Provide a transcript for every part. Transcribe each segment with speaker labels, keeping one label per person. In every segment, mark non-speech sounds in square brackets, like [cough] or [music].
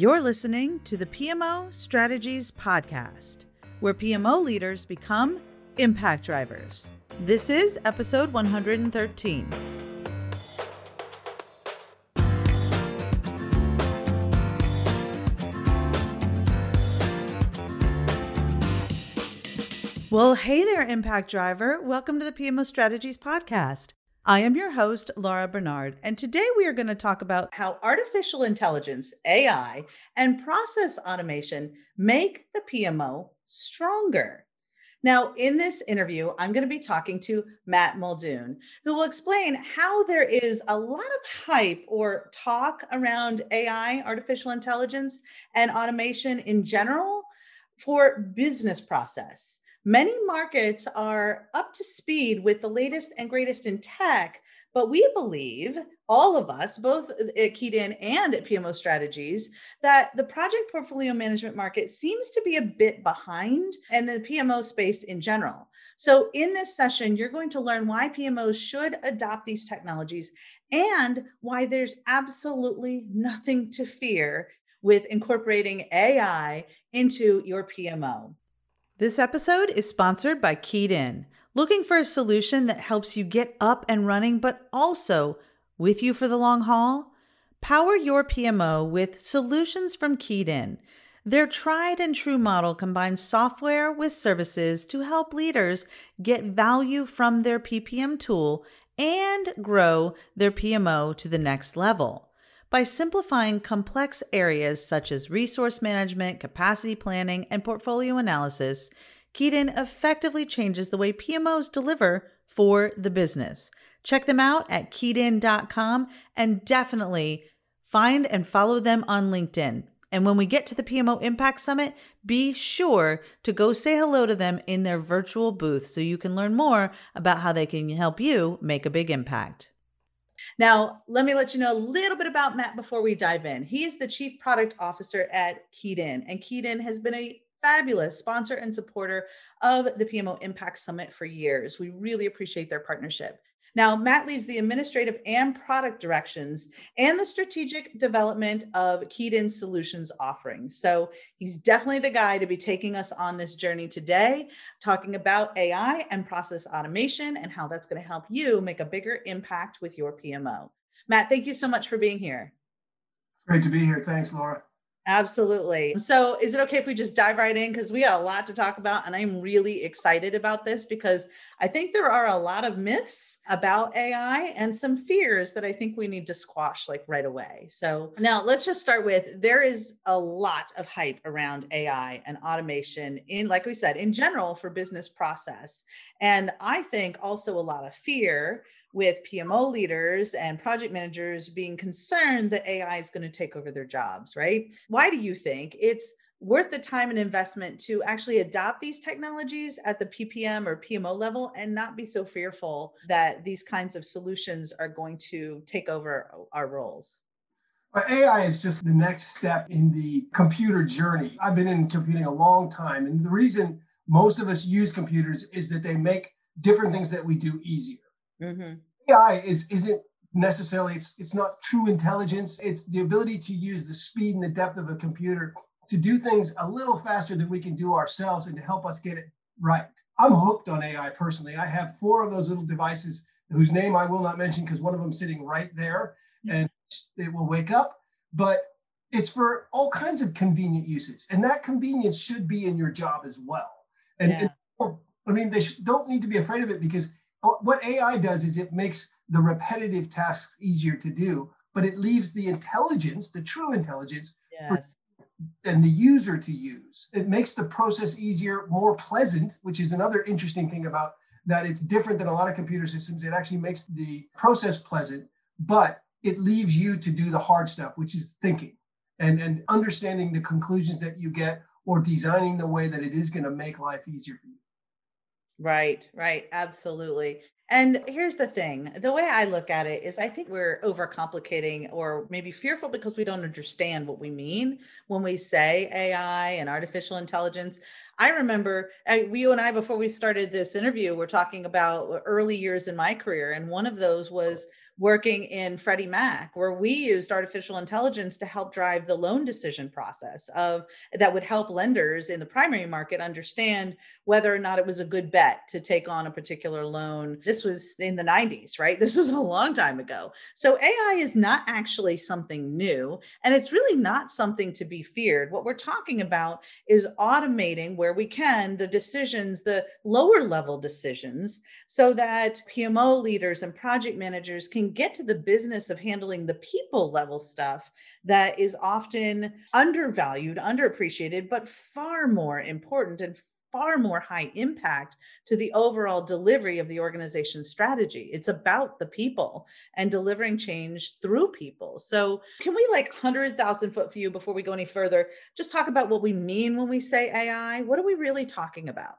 Speaker 1: You're listening to the PMO Strategies Podcast, where PMO leaders become impact drivers. This is episode 113. Well, hey there, Impact Driver. Welcome to the PMO Strategies Podcast. I am your host, Laura Barnard, and today we are going to talk about how artificial intelligence, AI, and process automation make the PMO stronger. Now, in this interview, I'm going to be talking to Matt Muldoon, who will explain how there is a lot of hype or talk around AI, artificial intelligence, and automation in general for business process. Many markets are up to speed with the latest and greatest in tech, but we believe, all of us, both at Keyed and at PMO Strategies, that the project portfolio management market seems to be a bit behind and the PMO space in general. So, in this session, you're going to learn why PMOs should adopt these technologies and why there's absolutely nothing to fear with incorporating AI into your PMO. This episode is sponsored by Keyed In. Looking for a solution that helps you get up and running, but also with you for the long haul? Power your PMO with solutions from Keyed In. Their tried and true model combines software with services to help leaders get value from their PPM tool and grow their PMO to the next level by simplifying complex areas such as resource management, capacity planning, and portfolio analysis, In effectively changes the way PMOs deliver for the business. Check them out at keyedin.com and definitely find and follow them on LinkedIn. And when we get to the PMO Impact Summit, be sure to go say hello to them in their virtual booth so you can learn more about how they can help you make a big impact. Now, let me let you know a little bit about Matt before we dive in. He is the Chief Product Officer at In, and In has been a fabulous sponsor and supporter of the PMO Impact Summit for years. We really appreciate their partnership. Now, Matt leads the administrative and product directions and the strategic development of In Solutions offerings. So he's definitely the guy to be taking us on this journey today, talking about AI and process automation and how that's going to help you make a bigger impact with your PMO. Matt, thank you so much for being here.
Speaker 2: Great to be here. Thanks, Laura.
Speaker 1: Absolutely. So, is it okay if we just dive right in? Because we got a lot to talk about, and I'm really excited about this because I think there are a lot of myths about AI and some fears that I think we need to squash like right away. So, now let's just start with there is a lot of hype around AI and automation in, like we said, in general for business process. And I think also a lot of fear with PMO leaders and project managers being concerned that AI is going to take over their jobs, right? Why do you think it's worth the time and investment to actually adopt these technologies at the PPM or PMO level and not be so fearful that these kinds of solutions are going to take over our roles?
Speaker 2: AI is just the next step in the computer journey. I've been in computing a long time, and the reason most of us use computers is that they make different things that we do easier. Mm-hmm. AI is isn't necessarily it's it's not true intelligence. It's the ability to use the speed and the depth of a computer to do things a little faster than we can do ourselves and to help us get it right. I'm hooked on AI personally. I have four of those little devices whose name I will not mention because one of them sitting right there and it will wake up. But it's for all kinds of convenient uses, and that convenience should be in your job as well. And, yeah. and I mean, they don't need to be afraid of it because what AI does is it makes the repetitive tasks easier to do, but it leaves the intelligence, the true intelligence, yes. and the user to use. It makes the process easier, more pleasant, which is another interesting thing about that. It's different than a lot of computer systems. It actually makes the process pleasant, but it leaves you to do the hard stuff, which is thinking and, and understanding the conclusions that you get or designing the way that it is going to make life easier for you.
Speaker 1: Right, right. Absolutely. And here's the thing the way I look at it is I think we're overcomplicating or maybe fearful because we don't understand what we mean when we say AI and artificial intelligence. I remember I, you and I, before we started this interview, we're talking about uh, early years in my career. And one of those was working in Freddie Mac, where we used artificial intelligence to help drive the loan decision process of that would help lenders in the primary market understand whether or not it was a good bet to take on a particular loan. This was in the 90s, right? This was a long time ago. So AI is not actually something new, and it's really not something to be feared. What we're talking about is automating where we can the decisions, the lower level decisions, so that PMO leaders and project managers can get to the business of handling the people level stuff that is often undervalued, underappreciated, but far more important and far more high impact to the overall delivery of the organization's strategy. It's about the people and delivering change through people. So, can we like 100,000 foot view before we go any further? Just talk about what we mean when we say AI. What are we really talking about?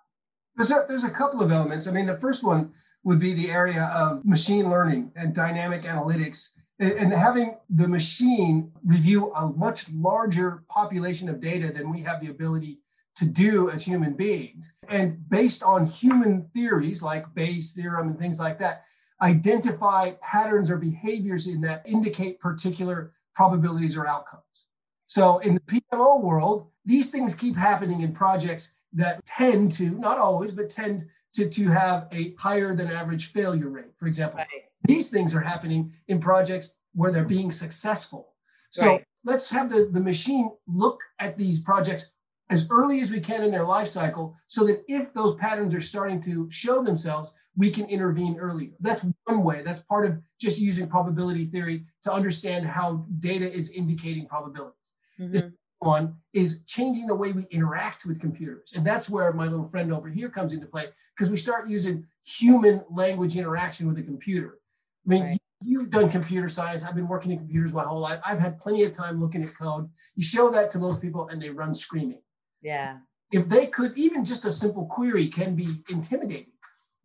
Speaker 2: There's a, there's a couple of elements. I mean, the first one would be the area of machine learning and dynamic analytics and having the machine review a much larger population of data than we have the ability to do as human beings. And based on human theories like Bayes' theorem and things like that, identify patterns or behaviors in that indicate particular probabilities or outcomes. So in the PMO world, these things keep happening in projects that tend to, not always, but tend to, to have a higher than average failure rate. For example, right. these things are happening in projects where they're being successful. So right. let's have the, the machine look at these projects as early as we can in their life cycle so that if those patterns are starting to show themselves, we can intervene earlier. That's one way. That's part of just using probability theory to understand how data is indicating probabilities. Mm-hmm. One is changing the way we interact with computers. And that's where my little friend over here comes into play because we start using human language interaction with a computer. I mean, right. you've done computer science. I've been working in computers my whole life. I've had plenty of time looking at code. You show that to those people and they run screaming.
Speaker 1: Yeah.
Speaker 2: If they could, even just a simple query can be intimidating.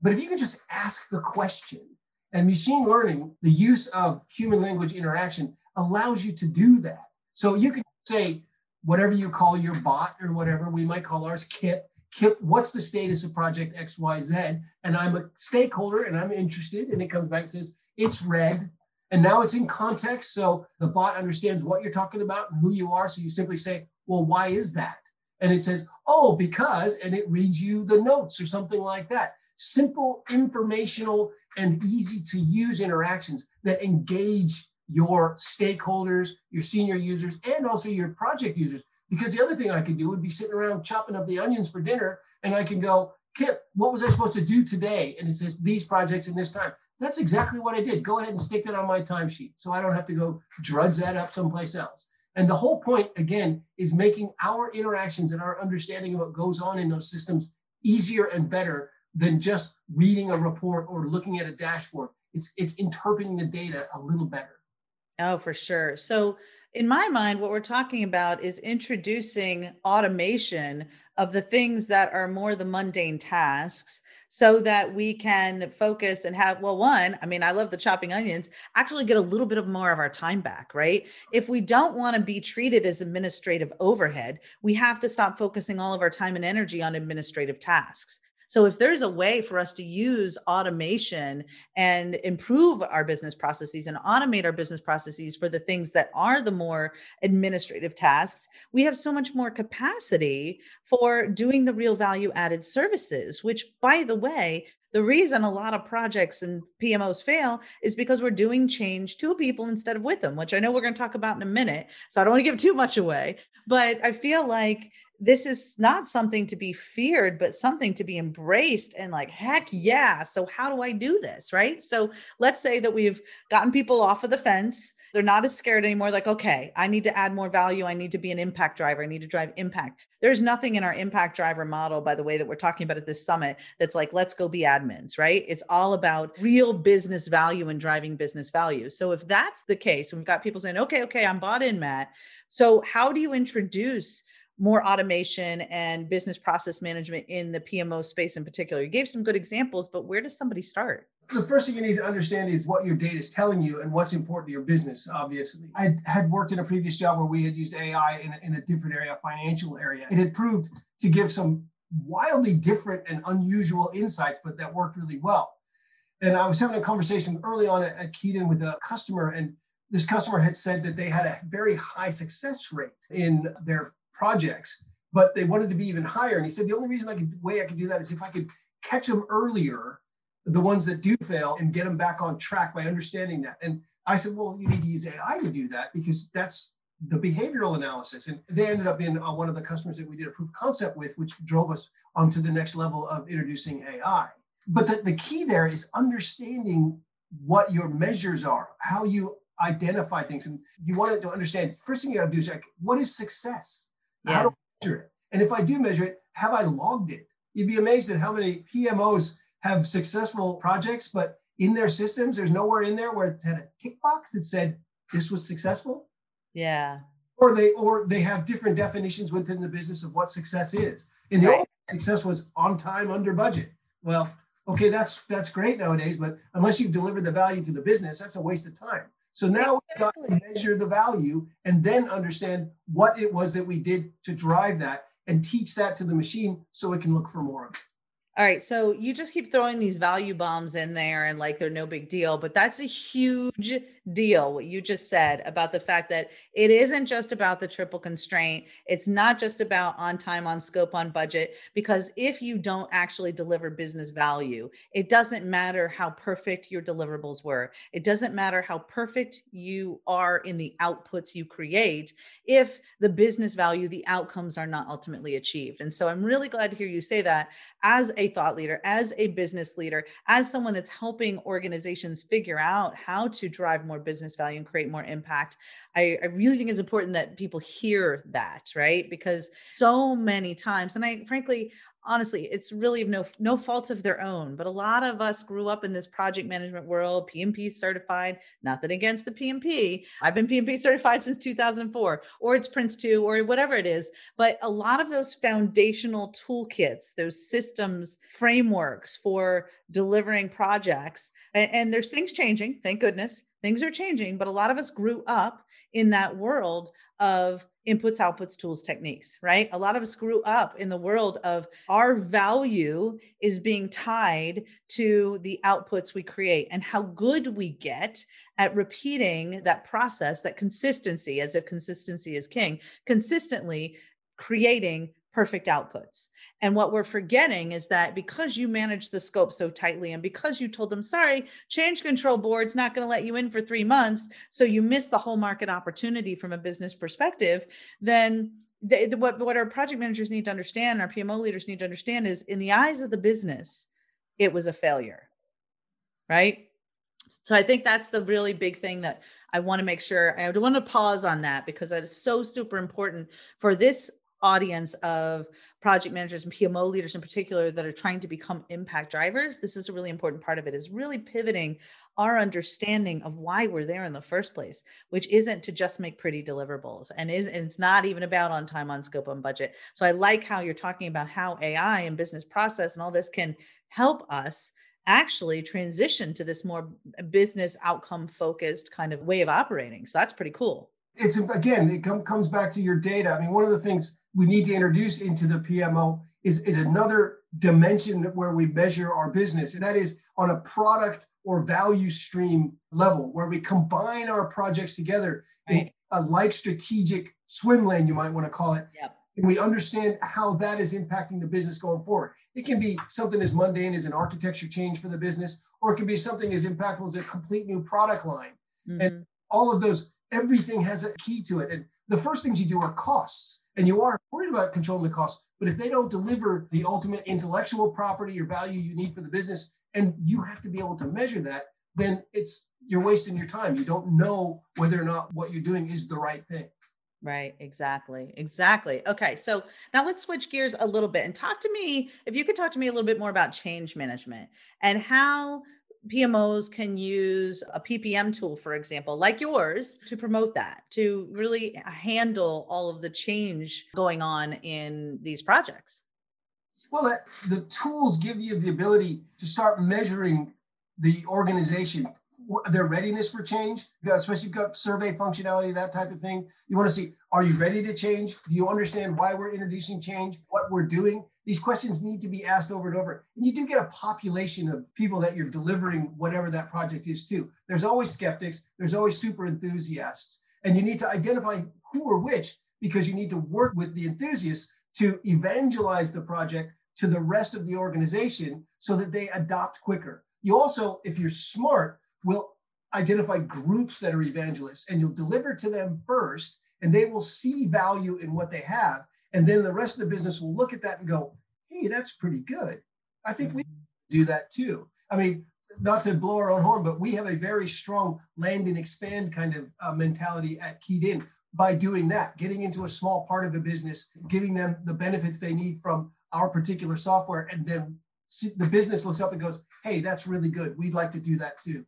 Speaker 2: But if you can just ask the question, and machine learning, the use of human language interaction allows you to do that. So you can say, whatever you call your bot or whatever, we might call ours Kip. Kip, what's the status of project XYZ? And I'm a stakeholder and I'm interested. And it comes back and says, it's red. And now it's in context. So the bot understands what you're talking about and who you are. So you simply say, well, why is that? and it says, oh, because, and it reads you the notes or something like that. Simple, informational, and easy to use interactions that engage your stakeholders, your senior users, and also your project users. Because the other thing I could do would be sitting around chopping up the onions for dinner, and I can go, Kip, what was I supposed to do today? And it says these projects in this time. That's exactly what I did. Go ahead and stick that on my timesheet so I don't have to go drudge that up someplace else. And the whole point, again, is making our interactions and our understanding of what goes on in those systems easier and better than just reading a report or looking at a dashboard. It's it's interpreting the data a little better.
Speaker 1: Oh, for sure. So in my mind, what we're talking about is introducing automation of the things that are more the mundane tasks so that we can focus and have, well, one, I mean, I love the chopping onions, actually get a little bit of more of our time back, right? If we don't want to be treated as administrative overhead, we have to stop focusing all of our time and energy on administrative tasks. So if there's a way for us to use automation and improve our business processes and automate our business processes for the things that are the more administrative tasks, we have so much more capacity for doing the real value added services, which by the way, the reason a lot of projects and PMOs fail is because we're doing change to people instead of with them, which I know we're going to talk about in a minute. So I don't want to give too much away, but I feel like this is not something to be feared, but something to be embraced and like, heck yeah. So, how do I do this? Right. So, let's say that we've gotten people off of the fence. They're not as scared anymore. Like, okay, I need to add more value. I need to be an impact driver. I need to drive impact. There's nothing in our impact driver model, by the way, that we're talking about at this summit that's like, let's go be admins, right? It's all about real business value and driving business value. So, if that's the case, and we've got people saying, okay, okay, I'm bought in, Matt. So, how do you introduce more automation and business process management in the PMO space in particular. You gave some good examples, but where does somebody start?
Speaker 2: The first thing you need to understand is what your data is telling you and what's important to your business, obviously. I had worked in a previous job where we had used AI in a, in a different area, financial area. It had proved to give some wildly different and unusual insights, but that worked really well. And I was having a conversation early on at, at Keyed In with a customer, and this customer had said that they had a very high success rate in their projects, but they wanted to be even higher. And he said the only reason I could way I could do that is if I could catch them earlier, the ones that do fail, and get them back on track by understanding that. And I said, well, you need to use AI to do that because that's the behavioral analysis. And they ended up being uh, one of the customers that we did a proof of concept with, which drove us onto the next level of introducing AI. But the, the key there is understanding what your measures are, how you identify things. And you want to understand, first thing you got to do is like, what is success? Yeah. How do I measure it? And if I do measure it, have I logged it? You'd be amazed at how many PMOs have successful projects, but in their systems, there's nowhere in there where it had a tick box that said this was successful.
Speaker 1: Yeah.
Speaker 2: Or they or they have different definitions within the business of what success is. In the right. old success was on time under budget. Well, okay, that's that's great nowadays, but unless you deliver the value to the business, that's a waste of time. So now we've got to measure the value and then understand what it was that we did to drive that and teach that to the machine so it can look for more of it.
Speaker 1: All right. So you just keep throwing these value bombs in there and like they're no big deal, but that's a huge deal. What you just said about the fact that it isn't just about the triple constraint. It's not just about on time, on scope, on budget, because if you don't actually deliver business value, it doesn't matter how perfect your deliverables were. It doesn't matter how perfect you are in the outputs you create if the business value, the outcomes are not ultimately achieved. And so I'm really glad to hear you say that as a thought leader, as a business leader, as someone that's helping organizations figure out how to drive more business value and create more impact. I, I really think it's important that people hear that, right? Because so many times, and I frankly, honestly it's really no no fault of their own but a lot of us grew up in this project management world pmp certified nothing against the pmp i've been pmp certified since 2004 or it's prince2 or whatever it is but a lot of those foundational toolkits those systems frameworks for delivering projects and, and there's things changing thank goodness things are changing but a lot of us grew up in that world of inputs, outputs, tools, techniques, right? A lot of us grew up in the world of our value is being tied to the outputs we create and how good we get at repeating that process, that consistency, as if consistency is king, consistently creating perfect outputs. And what we're forgetting is that because you manage the scope so tightly and because you told them, sorry, change control board's not going to let you in for three months, so you miss the whole market opportunity from a business perspective, then the, the, what, what our project managers need to understand, our PMO leaders need to understand is in the eyes of the business, it was a failure, right? So I think that's the really big thing that I want to make sure I want to pause on that because that is so super important for this audience of project managers and PMO leaders in particular that are trying to become impact drivers, this is a really important part of it is really pivoting our understanding of why we're there in the first place, which isn't to just make pretty deliverables and is it's not even about on time, on scope, on budget. So I like how you're talking about how AI and business process and all this can help us actually transition to this more business outcome focused kind of way of operating. So that's pretty cool.
Speaker 2: It's again, it com- comes back to your data. I mean, one of the things we need to introduce into the PMO is, is another dimension where we measure our business, and that is on a product or value stream level, where we combine our projects together right. in a like strategic swim lane, you might want to call it. Yep. And we understand how that is impacting the business going forward. It can be something as mundane as an architecture change for the business, or it can be something as impactful as a complete new product line. Mm-hmm. And all of those, everything has a key to it. And the first things you do are costs and you are worried about controlling the costs. But if they don't deliver the ultimate intellectual property or value you need for the business, and you have to be able to measure that, then it's you're wasting your time. You don't know whether or not what you're doing is the right thing.
Speaker 1: Right, exactly. Exactly. Okay, so now let's switch gears a little bit and talk to me if you could talk to me a little bit more about change management and how PMOs can use a PPM tool, for example, like yours, to promote that, to really uh, handle all of the change going on in these projects.
Speaker 2: Well, the tools give you the ability to start measuring the organization their readiness for change, especially got survey functionality, that type of thing. You want to see, are you ready to change? Do you understand why we're introducing change, what we're doing? These questions need to be asked over and over. And you do get a population of people that you're delivering whatever that project is to. There's always skeptics, there's always super enthusiasts. And you need to identify who or which because you need to work with the enthusiasts to evangelize the project to the rest of the organization so that they adopt quicker. You also, if you're smart, will identify groups that are evangelists and you'll deliver to them first and they will see value in what they have and then the rest of the business will look at that and go hey that's pretty good. I think we do that too. I mean not to blow our own horn but we have a very strong land and expand kind of uh, mentality at keyed in by doing that getting into a small part of the business giving them the benefits they need from our particular software and then the business looks up and goes hey that's really good. We'd like to do that too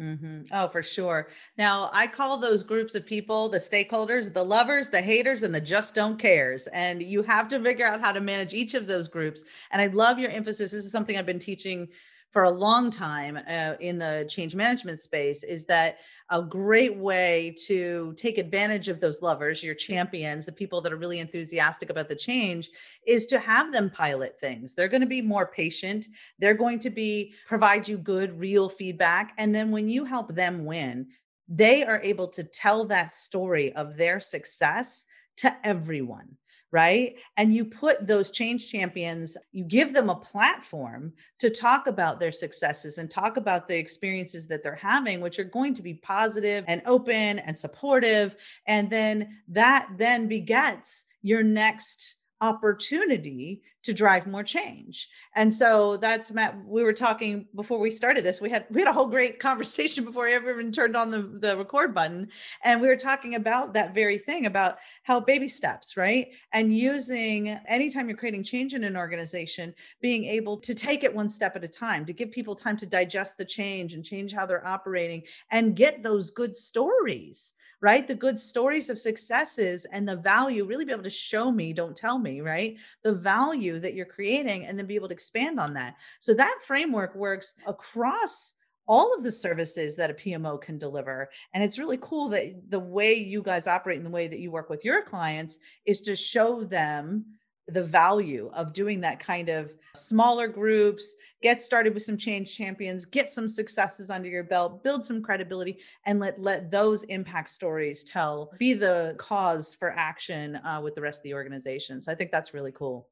Speaker 1: Mm-hmm. Oh, for sure. Now, I call those groups of people the stakeholders, the lovers, the haters, and the just don't cares. And you have to figure out how to manage each of those groups. And I love your emphasis. This is something I've been teaching for a long time uh, in the change management space is that a great way to take advantage of those lovers, your champions, the people that are really enthusiastic about the change, is to have them pilot things. They're going to be more patient. They're going to be provide you good, real feedback. And then when you help them win, they are able to tell that story of their success to everyone right? And you put those change champions, you give them a platform to talk about their successes and talk about the experiences that they're having, which are going to be positive and open and supportive. And then that then begets your next opportunity to drive more change. And so that's Matt. We were talking before we started this. We had we had a whole great [laughs] conversation before we ever even turned on the, the record button. And we were talking about that very thing about how baby steps, right? And using anytime you're creating change in an organization, being able to take it one step at a time, to give people time to digest the change and change how they're operating and get those good stories right? The good stories of successes and the value, really be able to show me, don't tell me, right? The value that you're creating and then be able to expand on that. So that framework works across all of the services that a PMO can deliver. And it's really cool that the way you guys operate and the way that you work with your clients is to show them the value of doing that kind of smaller groups, get started with some change champions, get some successes under your belt, build some credibility, and let let those impact stories tell, be the cause for action uh, with the rest of the organization. So I think that's really cool.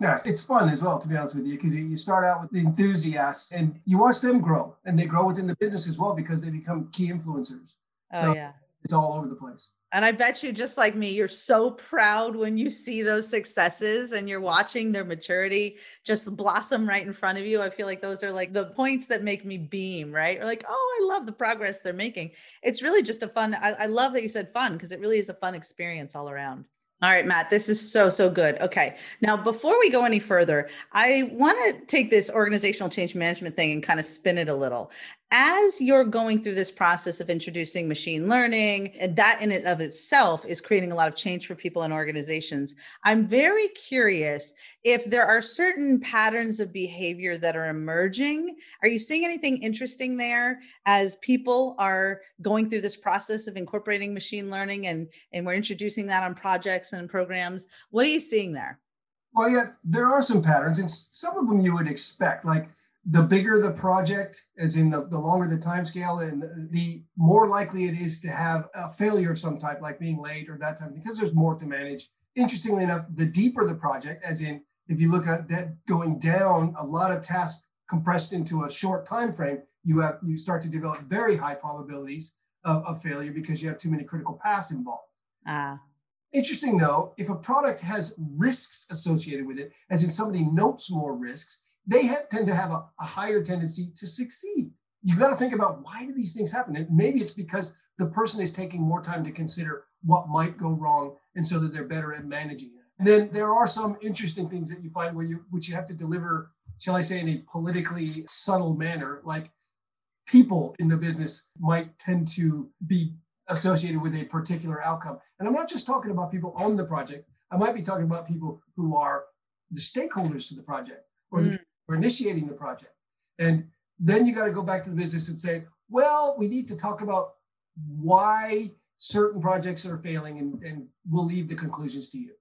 Speaker 2: Yeah, it's fun as well, to be honest with you, because you start out with the enthusiasts and you watch them grow and they grow within the business as well because they become key influencers.
Speaker 1: Oh, so yeah.
Speaker 2: It's all over the place.
Speaker 1: And I bet you, just like me, you're so proud when you see those successes and you're watching their maturity just blossom right in front of you. I feel like those are like the points that make me beam, right? Or like, oh, I love the progress they're making. It's really just a fun, I, I love that you said fun because it really is a fun experience all around. All right, Matt, this is so, so good. Okay. Now, before we go any further, I want to take this organizational change management thing and kind of spin it a little as you're going through this process of introducing machine learning and that in and of itself is creating a lot of change for people and organizations i'm very curious if there are certain patterns of behavior that are emerging. Are you seeing anything interesting there as people are going through this process of incorporating machine learning and and we're introducing that on projects and programs? What are you seeing there?
Speaker 2: Well yeah there are some patterns and some of them you would expect like the bigger the project, as in the, the longer the time scale, and the more likely it is to have a failure of some type, like being late or that type of thing, because there's more to manage. Interestingly enough, the deeper the project, as in if you look at that going down, a lot of tasks compressed into a short time frame, you have you start to develop very high probabilities of, of failure because you have too many critical paths involved. Ah. Interesting though, if a product has risks associated with it, as in somebody notes more risks, they have, tend to have a, a higher tendency to succeed. You've got to think about why do these things happen? And maybe it's because the person is taking more time to consider what might go wrong, and so that they're better at managing it. And then there are some interesting things that you find where you which you have to deliver, shall I say, in a politically subtle manner, like people in the business might tend to be associated with a particular outcome. And I'm not just talking about people on the project. I might be talking about people who are the stakeholders to the project or the mm or initiating the project. And then you got to go back to the business and say, well, we need to talk about why certain projects are failing and, and we'll leave the conclusions to you.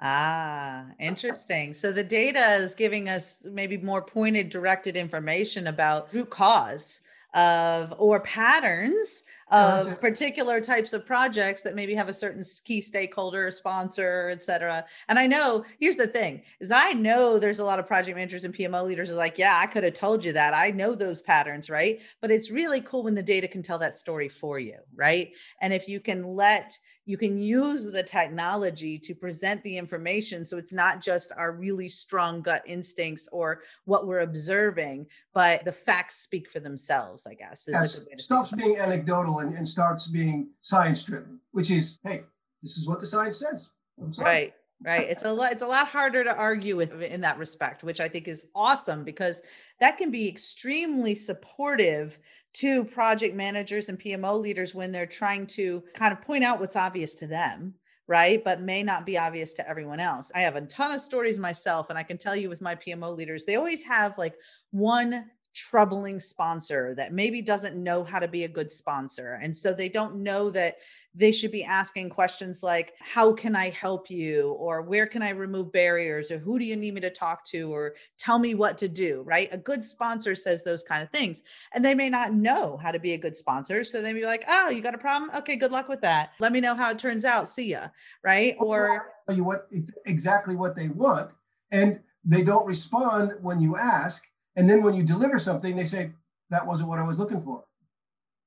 Speaker 1: Ah, interesting. So the data is giving us maybe more pointed, directed information about root cause of or patterns of particular types of projects that maybe have a certain key stakeholder sponsor et cetera. And i know here's the thing is i know there's a lot of project managers and pmo leaders are like yeah i could have told you that. I know those patterns right? But it's really cool when the data can tell that story for you right? And if you can let you can use the technology to present the information so it's not just our really strong gut instincts or what we're observing but the facts speak for themselves i guess
Speaker 2: yes, stops being anecdotal and, and starts being science driven which is hey this is what the science says
Speaker 1: right right it's a lot it's a lot harder to argue with in that respect which i think is awesome because that can be extremely supportive to project managers and PMO leaders when they're trying to kind of point out what's obvious to them, right? But may not be obvious to everyone else. I have a ton of stories myself, and I can tell you with my PMO leaders, they always have like one troubling sponsor that maybe doesn't know how to be a good sponsor. And so they don't know that they should be asking questions like, How can I help you? Or where can I remove barriers? Or who do you need me to talk to? Or tell me what to do, right? A good sponsor says those kind of things. And they may not know how to be a good sponsor. So they may be like, Oh, you got a problem? Okay, good luck with that. Let me know how it turns out. See ya. Right. Or
Speaker 2: tell you what it's exactly what they want. And they don't respond when you ask and then when you deliver something, they say, that wasn't what I was looking for.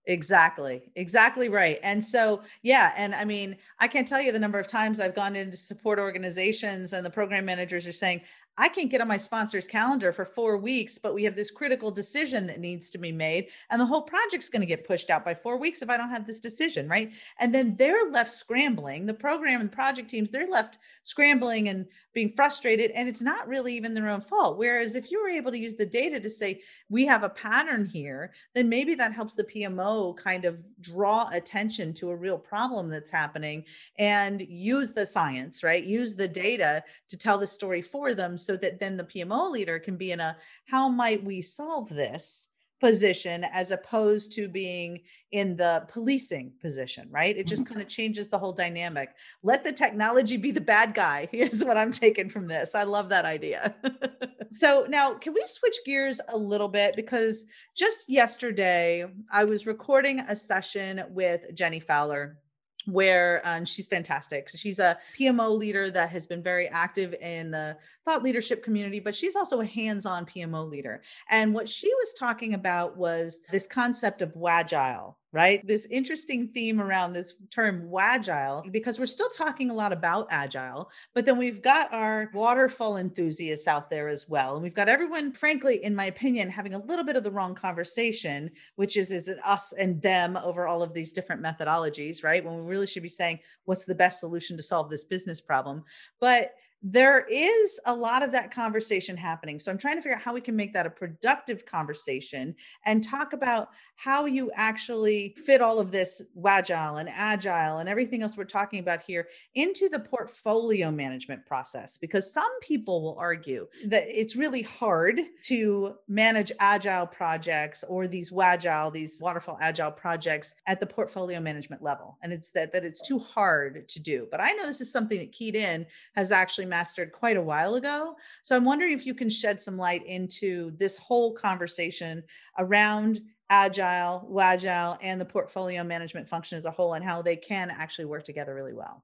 Speaker 1: Exactly. Exactly right. And so, yeah. And I mean, I can't tell you the number of times I've gone into support organizations and the program managers are saying, I can't get on my sponsor's calendar for four weeks, but we have this critical decision that needs to be made. And the whole project's going to get pushed out by four weeks if I don't have this decision. Right. And then they're left scrambling. The program and project teams, they're left scrambling and being frustrated. And it's not really even their own fault. Whereas if you were able to use the data to say, we have a pattern here, then maybe that helps the PMO kind of draw attention to a real problem that's happening and use the science, right? Use the data to tell the story for them so that then the PMO leader can be in a how might we solve this position as opposed to being in the policing position, right? It just mm-hmm. kind of changes the whole dynamic. Let the technology be the bad guy, [laughs] is what I'm taking from this. I love that idea. [laughs] so, now can we switch gears a little bit? Because just yesterday, I was recording a session with Jenny Fowler where um, she's fantastic. She's a PMO leader that has been very active in the thought leadership community, but she's also a hands on PMO leader. And what she was talking about was this concept of Wagile, right? This interesting theme around this term Wagile, because we're still talking a lot about agile, but then we've got our waterfall enthusiasts out there as well. And we've got everyone, frankly, in my opinion, having a little bit of the wrong conversation, which is, is it us and them over all of these different methodologies, right? When we really should be saying, what's the best solution to solve this business problem? But there is a lot of that conversation happening. So I'm trying to figure out how we can make that a productive conversation and talk about how you actually fit all of this Wagile and Agile and everything else we're talking about here into the portfolio management process. Because some people will argue that it's really hard to manage Agile projects or these Wagile, these waterfall Agile projects at the portfolio management level. And it's that, that it's too hard to do. But I know this is something that Keyed In has actually mastered quite a while ago. So I'm wondering if you can shed some light into this whole conversation around agile, wagile, and the portfolio management function as a whole, and how they can actually work together really well?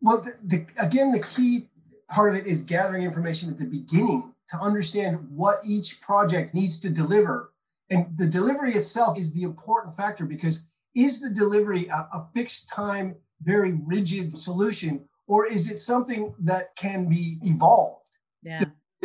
Speaker 2: Well, the, the, again, the key part of it is gathering information at the beginning to understand what each project needs to deliver. And the delivery itself is the important factor because is the delivery a, a fixed time, very rigid solution, or is it something that can be evolved?
Speaker 1: Yeah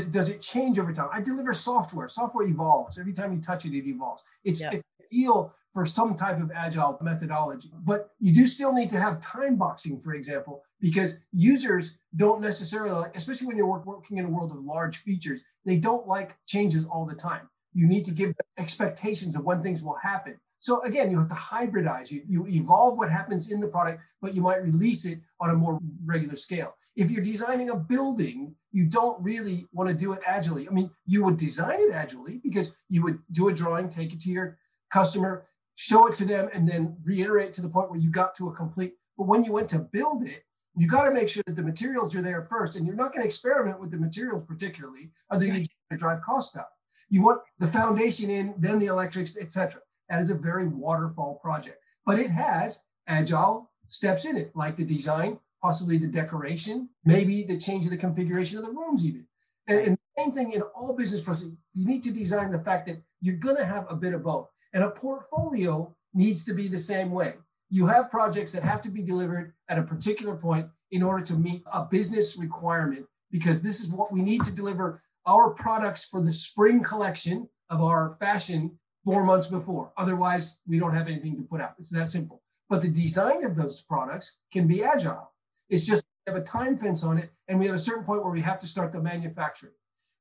Speaker 2: does it change over time? I deliver software. Software evolves. Every time you touch it, it evolves. It's, yeah. it's feel for some type of agile methodology. But you do still need to have time boxing, for example, because users don't necessarily like, especially when you're work, working in a world of large features, they don't like changes all the time. You need to give expectations of when things will happen. So again, you have to hybridize. You, you evolve what happens in the product, but you might release it on a more regular scale. If you're designing a building, you don't really want to do it agilely. I mean, you would design it agilely because you would do a drawing, take it to your customer, show it to them, and then reiterate to the point where you got to a complete. But when you went to build it, you got to make sure that the materials are there first, and you're not going to experiment with the materials particularly, other than to drive costs down. You want the foundation in, then the electrics, etc. That is a very waterfall project, but it has agile steps in it, like the design, possibly the decoration, maybe the change of the configuration of the rooms, even. And, and the same thing in all business processes, you need to design the fact that you're going to have a bit of both. And a portfolio needs to be the same way. You have projects that have to be delivered at a particular point in order to meet a business requirement, because this is what we need to deliver our products for the spring collection of our fashion four months before. Otherwise, we don't have anything to put out. It's that simple. But the design of those products can be agile. It's just we have a time fence on it, and we have a certain point where we have to start the manufacturing.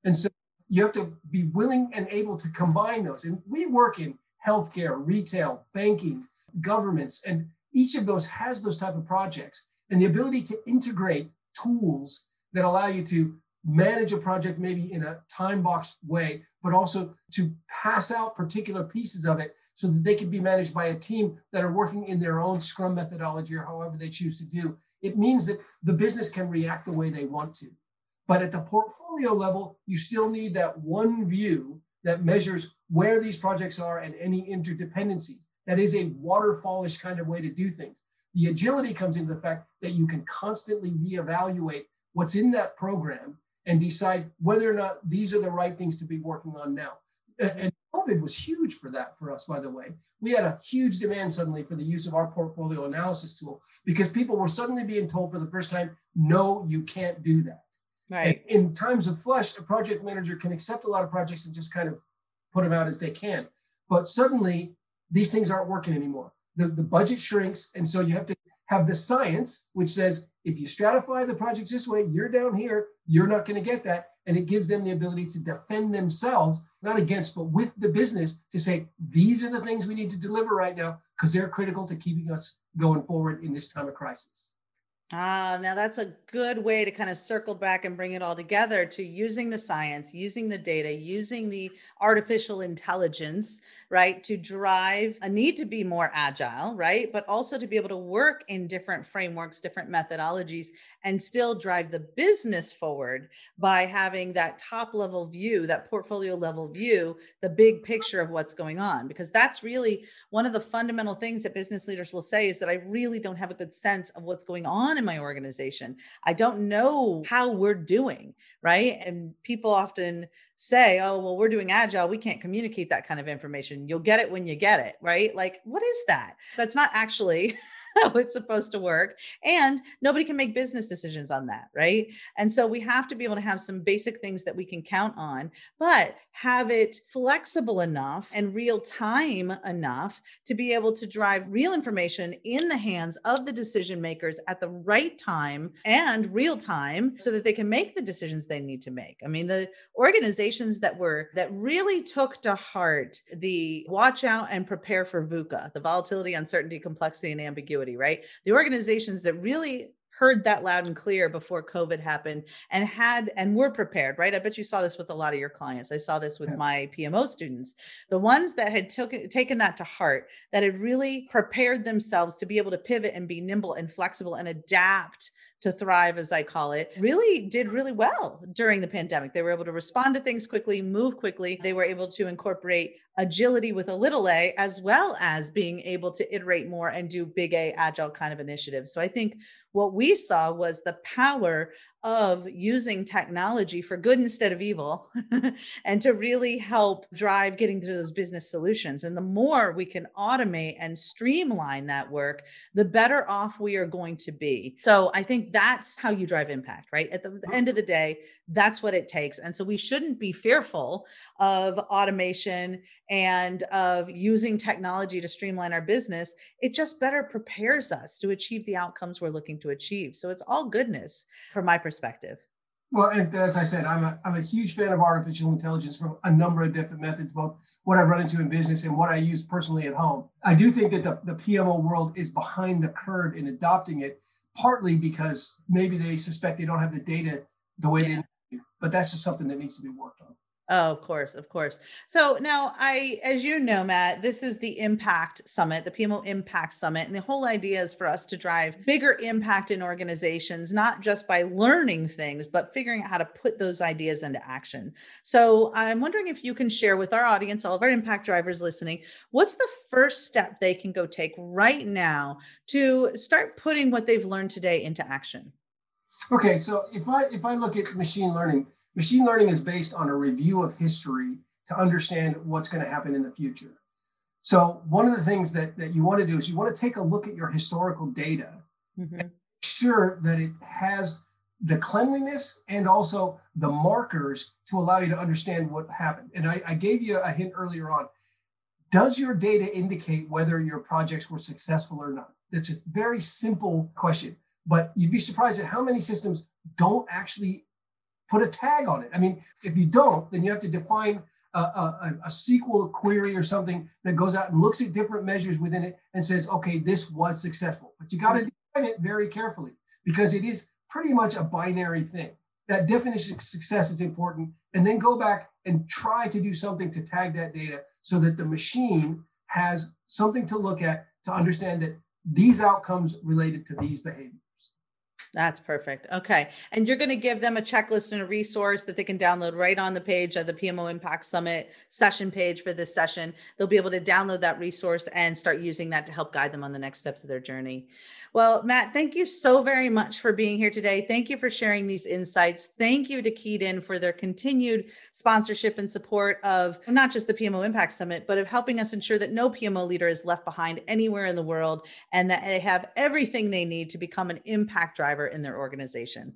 Speaker 2: And so you have to be willing and able to combine those. And we work in healthcare, retail, banking, governments, and each of those has those type of projects. And the ability to integrate tools that allow you to manage a project maybe in a time box way, but also to pass out particular pieces of it so that they can be managed by a team that are working in their own scrum methodology or however they choose to do. It means that the business can react the way they want to. But at the portfolio level, you still need that one view that measures where these projects are and any interdependencies. That is a waterfallish kind of way to do things. The agility comes into the fact that you can constantly reevaluate what's in that program and decide whether or not these are the right things to be working on now. And COVID was huge for that for us, by the way. We had a huge demand suddenly for the use of our portfolio analysis tool because people were suddenly being told for the first time, no, you can't do that.
Speaker 1: Right.
Speaker 2: And in times of flush, a project manager can accept a lot of projects and just kind of put them out as they can. But suddenly, these things aren't working anymore. The, the budget shrinks. And so you have to have the science, which says if you stratify the projects this way, you're down here, you're not going to get that. And it gives them the ability to defend themselves, not against, but with the business to say, these are the things we need to deliver right now because they're critical to keeping us going forward in this time of crisis.
Speaker 1: Ah, now that's a good way to kind of circle back and bring it all together to using the science, using the data, using the artificial intelligence, right, to drive a need to be more agile, right, but also to be able to work in different frameworks, different methodologies, and still drive the business forward by having that top level view, that portfolio level view, the big picture of what's going on. Because that's really one of the fundamental things that business leaders will say is that I really don't have a good sense of what's going on in my organization. I don't know how we're doing, right? And people often say, oh, well, we're doing agile. We can't communicate that kind of information. You'll get it when you get it, right? Like, what is that? That's not actually [laughs] [laughs] how it's supposed to work. And nobody can make business decisions on that, right? And so we have to be able to have some basic things that we can count on, but have it flexible enough and real time enough to be able to drive real information in the hands of the decision makers at the right time and real time so that they can make the decisions they need to make. I mean, the organizations that were that really took to heart the watch out and prepare for VUCA, the volatility, uncertainty, complexity, and ambiguity right? The organizations that really heard that loud and clear before COVID happened and had and were prepared, right? I bet you saw this with a lot of your clients. I saw this with yeah. my PMO students. The ones that had took, taken that to heart, that had really prepared themselves to be able to pivot and be nimble and flexible and adapt to thrive, as I call it, really did really well during the pandemic. They were able to respond to things quickly, move quickly. They were able to incorporate agility with a little a, as well as being able to iterate more and do big A agile kind of initiatives. So I think what we saw was the power of using technology for good instead of evil [laughs] and to really help drive getting to those business solutions. And the more we can automate and streamline that work, the better off we are going to be. So I think that's how you drive impact, right? At the mm-hmm. end of the day, that's what it takes. And so we shouldn't be fearful of automation and of using technology to streamline our business. It just better prepares us to achieve the outcomes we're looking to achieve. So it's all goodness from my perspective.
Speaker 2: Well, and as I said, I'm a, I'm a huge fan of artificial intelligence from a number of different methods, both what I've run into in business and what I use personally at home. I do think that the, the PMO world is behind the curve in adopting it, partly because maybe they suspect they don't have the data the way they but that's just something that needs to be worked on.
Speaker 1: Oh, of course, of course. So now I, as you know, Matt, this is the Impact Summit, the PMO Impact Summit. And the whole idea is for us to drive bigger impact in organizations, not just by learning things, but figuring out how to put those ideas into action. So I'm wondering if you can share with our audience, all of our impact drivers listening, what's the first step they can go take right now to start putting what they've learned today into action?
Speaker 2: Okay, so if I if I look at machine learning, Machine learning is based on a review of history to understand what's going to happen in the future. So one of the things that, that you want to do is you want to take a look at your historical data, mm-hmm. and sure that it has the cleanliness and also the markers to allow you to understand what happened. And I, I gave you a hint earlier on. Does your data indicate whether your projects were successful or not? That's a very simple question, but you'd be surprised at how many systems don't actually put a tag on it. I mean, if you don't, then you have to define a, a, a, SQL query or something that goes out and looks at different measures within it and says, okay, this was successful. But you got to define it very carefully because it is pretty much a binary thing. That definition of success is important. And then go back and try to do something to tag that data so that the machine has something to look at to understand that these outcomes related to these behaviors.
Speaker 1: That's perfect. Okay. And you're going to give them a checklist and a resource that they can download right on the page of the PMO Impact Summit session page for this session. They'll be able to download that resource and start using that to help guide them on the next steps of their journey. Well, Matt, thank you so very much for being here today. Thank you for sharing these insights. Thank you to In for their continued sponsorship and support of not just the PMO Impact Summit, but of helping us ensure that no PMO leader is left behind anywhere in the world and that they have everything they need to become an impact driver in their organization.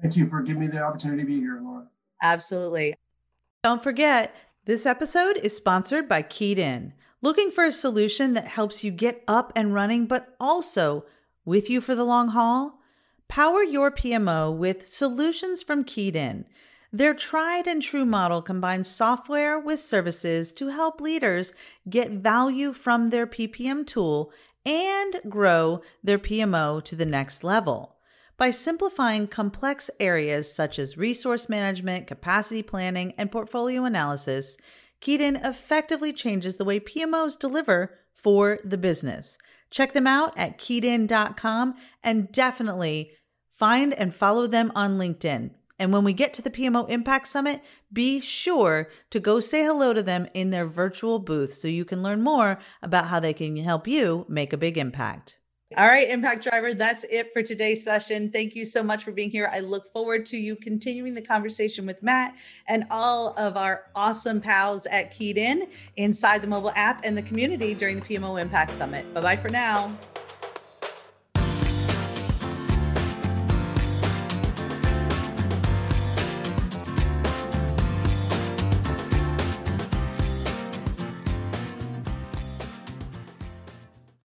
Speaker 2: Thank you for giving me the opportunity to be here, Laura.
Speaker 1: Absolutely. Don't forget, this episode is sponsored by Keyed In. Looking for a solution that helps you get up and running, but also with you for the long haul? Power your PMO with solutions from Keyed In. Their tried and true model combines software with services to help leaders get value from their PPM tool and grow their PMO to the next level. By simplifying complex areas such as resource management, capacity planning, and portfolio analysis, In effectively changes the way PMOs deliver for the business. Check them out at keyedin.com and definitely find and follow them on LinkedIn. And when we get to the PMO Impact Summit, be sure to go say hello to them in their virtual booth so you can learn more about how they can help you make a big impact. All right, Impact Driver, that's it for today's session. Thank you so much for being here. I look forward to you continuing the conversation with Matt and all of our awesome pals at Keyed In inside the mobile app and the community during the PMO Impact Summit. Bye bye for now.